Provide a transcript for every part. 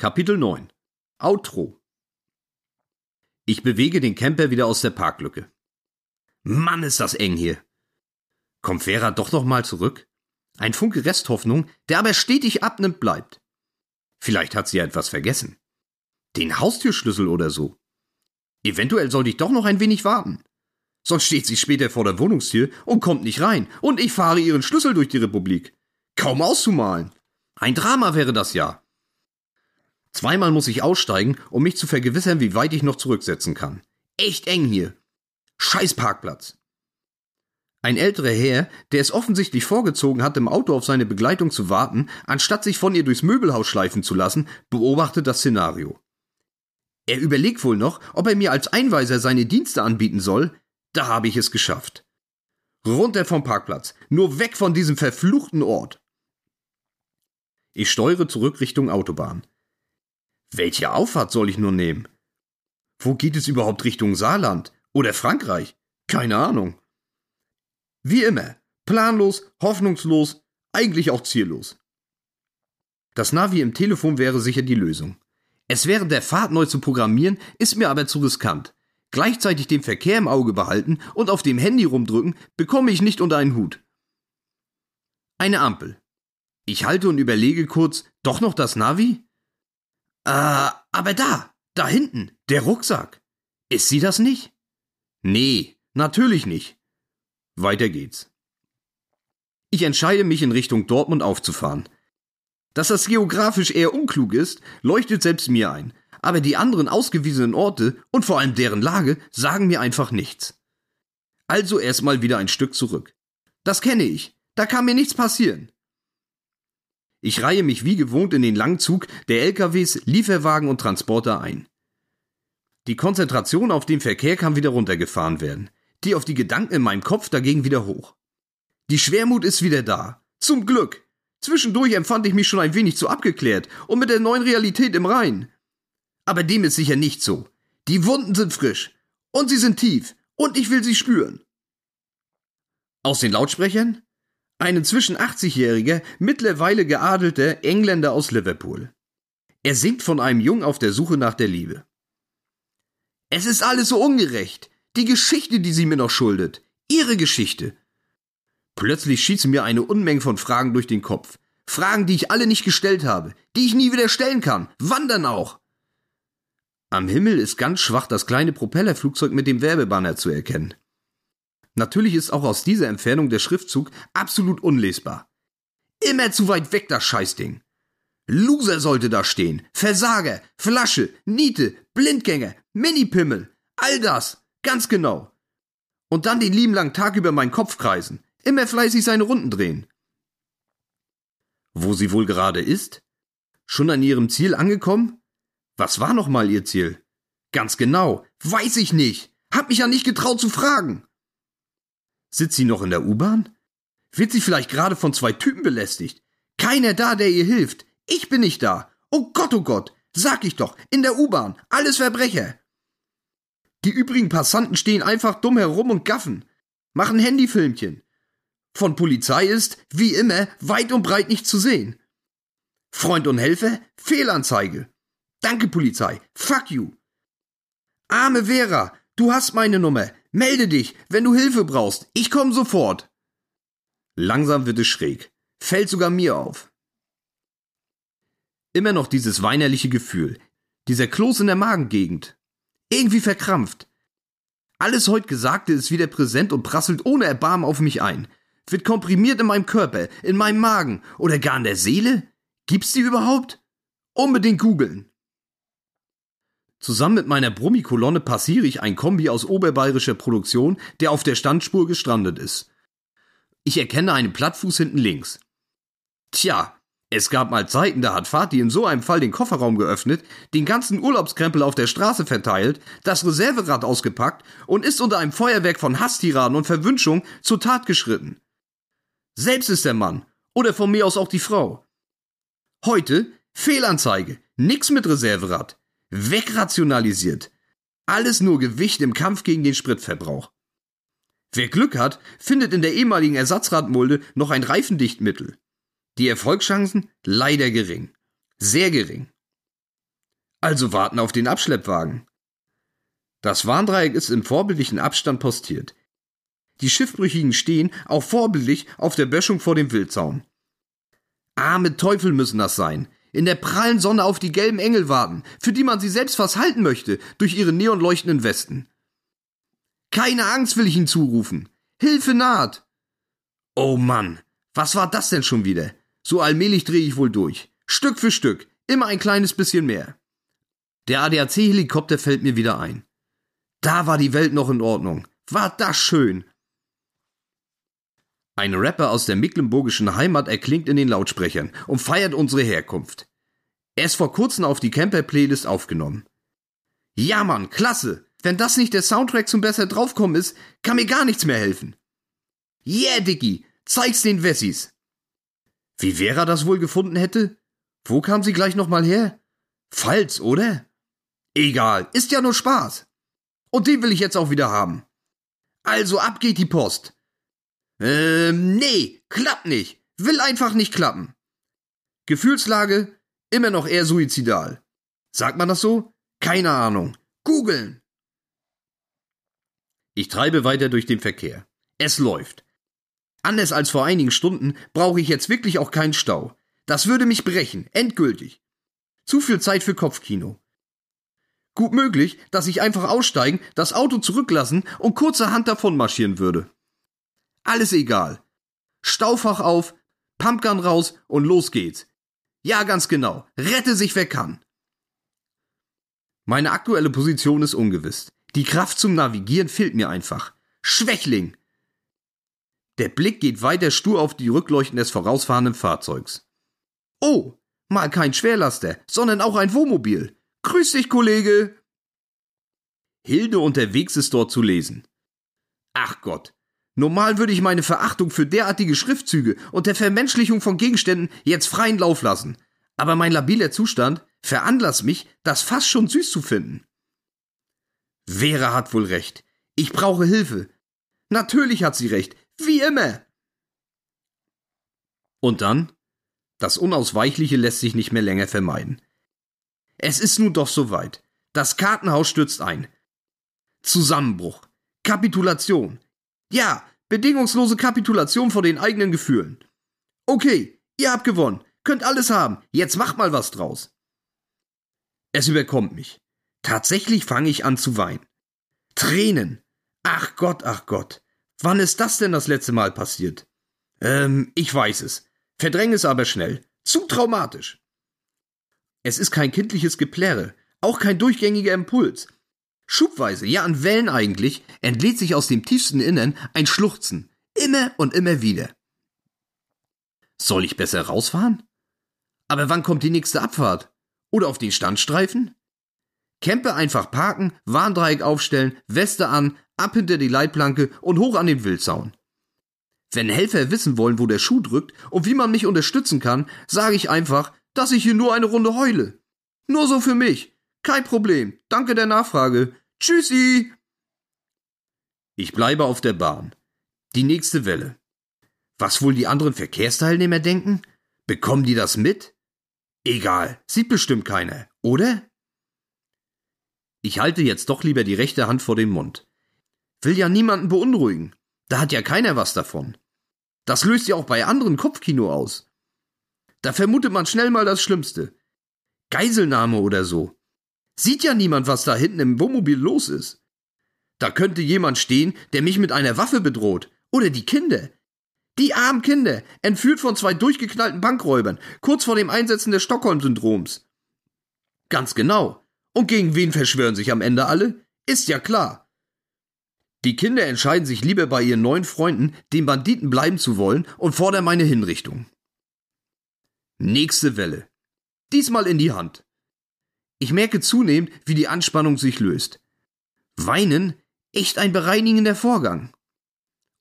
Kapitel 9 Outro Ich bewege den Camper wieder aus der Parklücke. Mann, ist das eng hier. Kommt Vera doch noch mal zurück? Ein Funke Resthoffnung, der aber stetig abnimmt, bleibt. Vielleicht hat sie ja etwas vergessen. Den Haustürschlüssel oder so. Eventuell sollte ich doch noch ein wenig warten. Sonst steht sie später vor der Wohnungstür und kommt nicht rein, und ich fahre ihren Schlüssel durch die Republik. Kaum auszumalen. Ein Drama wäre das ja. Zweimal muss ich aussteigen, um mich zu vergewissern, wie weit ich noch zurücksetzen kann. Echt eng hier. Scheiß Parkplatz. Ein älterer Herr, der es offensichtlich vorgezogen hat, im Auto auf seine Begleitung zu warten, anstatt sich von ihr durchs Möbelhaus schleifen zu lassen, beobachtet das Szenario. Er überlegt wohl noch, ob er mir als Einweiser seine Dienste anbieten soll. Da habe ich es geschafft. Runter vom Parkplatz, nur weg von diesem verfluchten Ort. Ich steuere zurück Richtung Autobahn. Welche Auffahrt soll ich nur nehmen? Wo geht es überhaupt Richtung Saarland oder Frankreich? Keine Ahnung. Wie immer, planlos, hoffnungslos, eigentlich auch ziellos. Das Navi im Telefon wäre sicher die Lösung. Es während der Fahrt neu zu programmieren, ist mir aber zu riskant. Gleichzeitig den Verkehr im Auge behalten und auf dem Handy rumdrücken, bekomme ich nicht unter einen Hut. Eine Ampel. Ich halte und überlege kurz, doch noch das Navi? Äh, aber da, da hinten, der Rucksack. Ist sie das nicht? Nee, natürlich nicht. Weiter geht's. Ich entscheide mich in Richtung Dortmund aufzufahren. Dass das geografisch eher unklug ist, leuchtet selbst mir ein, aber die anderen ausgewiesenen Orte und vor allem deren Lage sagen mir einfach nichts. Also erstmal wieder ein Stück zurück. Das kenne ich, da kann mir nichts passieren. Ich reihe mich wie gewohnt in den langen Zug der LKWs, Lieferwagen und Transporter ein. Die Konzentration auf den Verkehr kann wieder runtergefahren werden, die auf die Gedanken in meinem Kopf dagegen wieder hoch. Die Schwermut ist wieder da. Zum Glück. Zwischendurch empfand ich mich schon ein wenig zu abgeklärt und mit der neuen Realität im Rein. Aber dem ist sicher nicht so. Die Wunden sind frisch und sie sind tief und ich will sie spüren. Aus den Lautsprechern ein inzwischen 80-jähriger, mittlerweile geadelter Engländer aus Liverpool. Er singt von einem Jungen auf der Suche nach der Liebe. Es ist alles so ungerecht. Die Geschichte, die sie mir noch schuldet. Ihre Geschichte. Plötzlich schießen mir eine Unmenge von Fragen durch den Kopf. Fragen, die ich alle nicht gestellt habe, die ich nie wieder stellen kann. Wann dann auch? Am Himmel ist ganz schwach das kleine Propellerflugzeug mit dem Werbebanner zu erkennen. Natürlich ist auch aus dieser Entfernung der Schriftzug absolut unlesbar. Immer zu weit weg das Scheißding. Loser sollte da stehen. Versager, Flasche, Niete, Blindgänger, Minipimmel. All das. Ganz genau. Und dann den lieben langen Tag über meinen Kopf kreisen. Immer fleißig seine Runden drehen. Wo sie wohl gerade ist? Schon an ihrem Ziel angekommen? Was war nochmal ihr Ziel? Ganz genau. Weiß ich nicht. Hab mich ja nicht getraut zu fragen. Sitzt sie noch in der U-Bahn? Wird sie vielleicht gerade von zwei Typen belästigt? Keiner da, der ihr hilft. Ich bin nicht da. Oh Gott, oh Gott. Sag ich doch. In der U-Bahn. Alles Verbrecher. Die übrigen Passanten stehen einfach dumm herum und gaffen. Machen Handyfilmchen. Von Polizei ist, wie immer, weit und breit nicht zu sehen. Freund und Helfer? Fehlanzeige. Danke, Polizei. Fuck you. Arme Vera, du hast meine Nummer. Melde dich, wenn du Hilfe brauchst. Ich komme sofort. Langsam wird es schräg. Fällt sogar mir auf. Immer noch dieses weinerliche Gefühl. Dieser Kloß in der Magengegend. Irgendwie verkrampft. Alles heute Gesagte ist wieder präsent und prasselt ohne Erbarmen auf mich ein. Wird komprimiert in meinem Körper, in meinem Magen oder gar in der Seele? Gibt's die überhaupt? Unbedingt googeln. Zusammen mit meiner Brummikolonne passiere ich ein Kombi aus oberbayerischer Produktion, der auf der Standspur gestrandet ist. Ich erkenne einen Plattfuß hinten links. Tja, es gab mal Zeiten, da hat Fatih in so einem Fall den Kofferraum geöffnet, den ganzen Urlaubskrempel auf der Straße verteilt, das Reserverad ausgepackt und ist unter einem Feuerwerk von Hasstiraden und Verwünschung zur Tat geschritten. Selbst ist der Mann, oder von mir aus auch die Frau. Heute Fehlanzeige, nix mit Reserverad, wegrationalisiert. Alles nur Gewicht im Kampf gegen den Spritverbrauch. Wer Glück hat, findet in der ehemaligen Ersatzradmulde noch ein Reifendichtmittel. Die Erfolgschancen leider gering. Sehr gering. Also warten auf den Abschleppwagen. Das Warndreieck ist im vorbildlichen Abstand postiert. Die Schiffbrüchigen stehen, auch vorbildlich, auf der Böschung vor dem Wildzaun. Arme Teufel müssen das sein. In der prallen Sonne auf die gelben Engel warten, für die man sie selbst fast halten möchte, durch ihre neonleuchtenden Westen. Keine Angst will ich ihnen zurufen. Hilfe naht! Oh Mann, was war das denn schon wieder? So allmählich drehe ich wohl durch. Stück für Stück, immer ein kleines bisschen mehr. Der ADAC-Helikopter fällt mir wieder ein. Da war die Welt noch in Ordnung. War das schön. Ein Rapper aus der mecklenburgischen Heimat erklingt in den Lautsprechern und feiert unsere Herkunft. Er ist vor kurzem auf die Camper-Playlist aufgenommen. Ja, Mann, klasse! Wenn das nicht der Soundtrack zum besser draufkommen ist, kann mir gar nichts mehr helfen. Yeah, Dicky, zeig's den Wessis. Wie Vera das wohl gefunden hätte? Wo kam sie gleich nochmal her? Pfalz, oder? Egal, ist ja nur Spaß. Und den will ich jetzt auch wieder haben. Also ab geht die Post. Ähm, nee, klappt nicht. Will einfach nicht klappen. Gefühlslage immer noch eher suizidal. Sagt man das so? Keine Ahnung. Googeln. Ich treibe weiter durch den Verkehr. Es läuft. Anders als vor einigen Stunden brauche ich jetzt wirklich auch keinen Stau. Das würde mich brechen, endgültig. Zu viel Zeit für Kopfkino. Gut möglich, dass ich einfach aussteigen, das Auto zurücklassen und kurzerhand davon marschieren würde. Alles egal. Staufach auf, Pumpgun raus und los geht's. Ja, ganz genau. Rette sich wer kann. Meine aktuelle Position ist ungewiss. Die Kraft zum Navigieren fehlt mir einfach. Schwächling! Der Blick geht weiter stur auf die Rückleuchten des vorausfahrenden Fahrzeugs. Oh, mal kein Schwerlaster, sondern auch ein Wohnmobil. Grüß dich, Kollege! Hilde unterwegs ist dort zu lesen. Ach Gott, normal würde ich meine Verachtung für derartige Schriftzüge und der Vermenschlichung von Gegenständen jetzt freien Lauf lassen. Aber mein labiler Zustand veranlasst mich, das fast schon süß zu finden. Vera hat wohl recht. Ich brauche Hilfe. Natürlich hat sie recht. Wie immer. Und dann? Das Unausweichliche lässt sich nicht mehr länger vermeiden. Es ist nun doch soweit. Das Kartenhaus stürzt ein. Zusammenbruch. Kapitulation. Ja, bedingungslose Kapitulation vor den eigenen Gefühlen. Okay, ihr habt gewonnen. Könnt alles haben. Jetzt macht mal was draus. Es überkommt mich. Tatsächlich fange ich an zu weinen. Tränen. Ach Gott, ach Gott. Wann ist das denn das letzte Mal passiert? Ähm, ich weiß es. Verdräng es aber schnell. Zu traumatisch. Es ist kein kindliches Geplärre, auch kein durchgängiger Impuls. Schubweise, ja an Wellen eigentlich, entlädt sich aus dem tiefsten Innern ein Schluchzen. Immer und immer wieder. Soll ich besser rausfahren? Aber wann kommt die nächste Abfahrt? Oder auf den Standstreifen? Camper einfach parken, Warndreieck aufstellen, Weste an, ab hinter die Leitplanke und hoch an den Wildzaun. Wenn Helfer wissen wollen, wo der Schuh drückt und wie man mich unterstützen kann, sage ich einfach, dass ich hier nur eine Runde heule. Nur so für mich. Kein Problem. Danke der Nachfrage. Tschüssi. Ich bleibe auf der Bahn. Die nächste Welle. Was wohl die anderen Verkehrsteilnehmer denken? Bekommen die das mit? Egal, sieht bestimmt keiner, oder? Ich halte jetzt doch lieber die rechte Hand vor den Mund. Will ja niemanden beunruhigen. Da hat ja keiner was davon. Das löst ja auch bei anderen Kopfkino aus. Da vermutet man schnell mal das Schlimmste. Geiselnahme oder so. Sieht ja niemand, was da hinten im Wohnmobil los ist. Da könnte jemand stehen, der mich mit einer Waffe bedroht. Oder die Kinder. Die armen Kinder, entführt von zwei durchgeknallten Bankräubern, kurz vor dem Einsetzen des Stockholm-Syndroms. Ganz genau. Und gegen wen verschwören sich am Ende alle? Ist ja klar. Die Kinder entscheiden sich lieber bei ihren neuen Freunden, den Banditen bleiben zu wollen und fordern meine Hinrichtung. Nächste Welle. Diesmal in die Hand. Ich merke zunehmend, wie die Anspannung sich löst. Weinen, echt ein bereinigender Vorgang.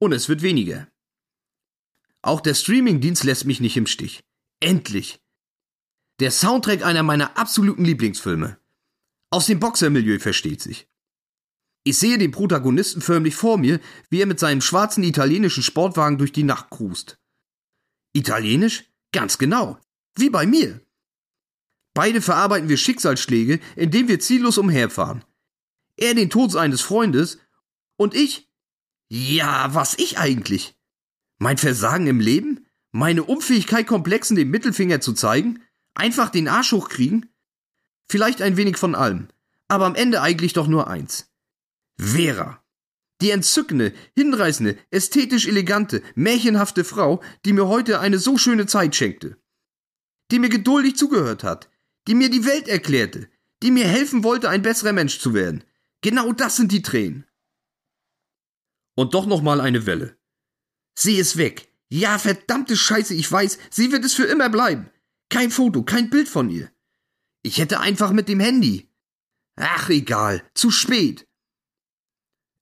Und es wird weniger. Auch der Streamingdienst lässt mich nicht im Stich. Endlich. Der Soundtrack einer meiner absoluten Lieblingsfilme. Aus dem Boxermilieu versteht sich. Ich sehe den Protagonisten förmlich vor mir, wie er mit seinem schwarzen italienischen Sportwagen durch die Nacht cruist. Italienisch? Ganz genau. Wie bei mir. Beide verarbeiten wir Schicksalsschläge, indem wir ziellos umherfahren. Er den Tod eines Freundes und ich? Ja, was ich eigentlich? Mein Versagen im Leben? Meine Unfähigkeit, Komplexen den Mittelfinger zu zeigen? Einfach den Arsch hochkriegen? Vielleicht ein wenig von allem, aber am Ende eigentlich doch nur eins. Vera. Die entzückende, hinreißende, ästhetisch elegante, märchenhafte Frau, die mir heute eine so schöne Zeit schenkte. Die mir geduldig zugehört hat, die mir die Welt erklärte, die mir helfen wollte, ein besserer Mensch zu werden. Genau das sind die Tränen. Und doch noch mal eine Welle. Sie ist weg. Ja, verdammte Scheiße, ich weiß, sie wird es für immer bleiben. Kein Foto, kein Bild von ihr. Ich hätte einfach mit dem Handy. Ach, egal, zu spät.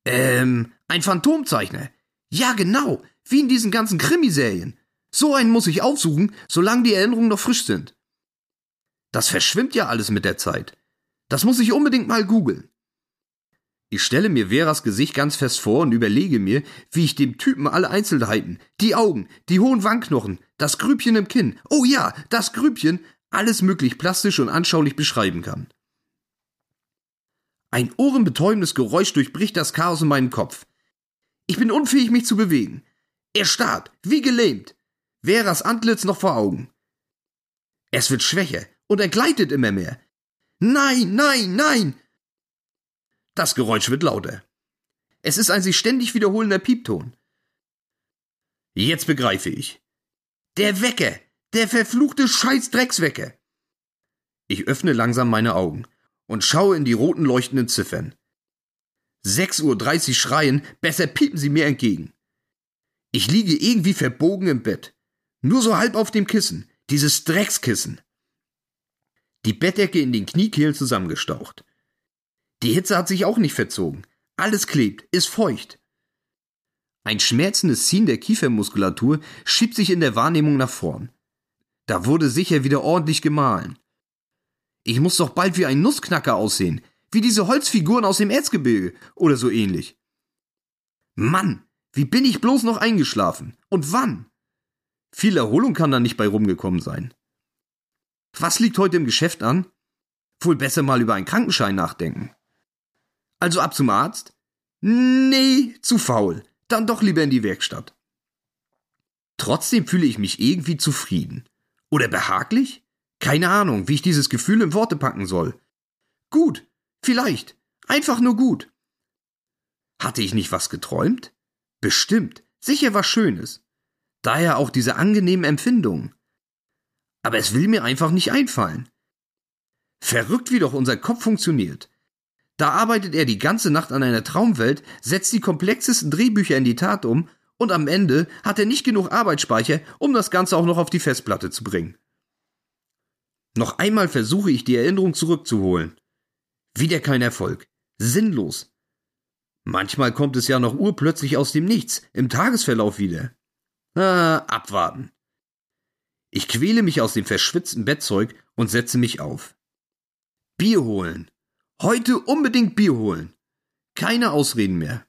Ähm, ein Phantomzeichner. Ja, genau, wie in diesen ganzen Krimiserien. So einen muss ich aufsuchen, solange die Erinnerungen noch frisch sind. Das verschwimmt ja alles mit der Zeit. Das muss ich unbedingt mal googeln. Ich stelle mir Veras Gesicht ganz fest vor und überlege mir, wie ich dem Typen alle Einzelheiten, die Augen, die hohen Wangenknochen, das Grübchen im Kinn, oh ja, das Grübchen, alles möglich plastisch und anschaulich beschreiben kann. Ein ohrenbetäubendes Geräusch durchbricht das Chaos in meinem Kopf. Ich bin unfähig, mich zu bewegen. Er starrt, wie gelähmt. Veras Antlitz noch vor Augen. Es wird schwächer und er gleitet immer mehr. Nein, nein, nein! Das Geräusch wird lauter. Es ist ein sich ständig wiederholender Piepton. Jetzt begreife ich. Der Wecker! Der verfluchte Scheiß-Dreckswecker! Ich öffne langsam meine Augen und schaue in die roten leuchtenden Ziffern. 6.30 Uhr schreien, besser piepen sie mir entgegen. Ich liege irgendwie verbogen im Bett. Nur so halb auf dem Kissen, dieses Dreckskissen. Die Bettdecke in den Kniekehlen zusammengestaucht. Die Hitze hat sich auch nicht verzogen. Alles klebt, ist feucht. Ein schmerzendes Ziehen der Kiefermuskulatur schiebt sich in der Wahrnehmung nach vorn. Da wurde sicher wieder ordentlich gemahlen. Ich muss doch bald wie ein Nussknacker aussehen, wie diese Holzfiguren aus dem Erzgebirge oder so ähnlich. Mann, wie bin ich bloß noch eingeschlafen? Und wann? Viel Erholung kann da nicht bei rumgekommen sein. Was liegt heute im Geschäft an? Wohl besser mal über einen Krankenschein nachdenken. Also ab zum Arzt? Nee, zu faul. Dann doch lieber in die Werkstatt. Trotzdem fühle ich mich irgendwie zufrieden. Oder behaglich? Keine Ahnung, wie ich dieses Gefühl in Worte packen soll. Gut, vielleicht, einfach nur gut. Hatte ich nicht was geträumt? Bestimmt, sicher was Schönes. Daher auch diese angenehmen Empfindungen. Aber es will mir einfach nicht einfallen. Verrückt, wie doch unser Kopf funktioniert. Da arbeitet er die ganze Nacht an einer Traumwelt, setzt die komplexesten Drehbücher in die Tat um und am Ende hat er nicht genug Arbeitsspeicher, um das Ganze auch noch auf die Festplatte zu bringen. Noch einmal versuche ich die Erinnerung zurückzuholen. Wieder kein Erfolg. Sinnlos. Manchmal kommt es ja noch urplötzlich aus dem Nichts, im Tagesverlauf wieder. Ah, abwarten. Ich quäle mich aus dem verschwitzten Bettzeug und setze mich auf. Bier holen. Heute unbedingt Bier holen. Keine Ausreden mehr.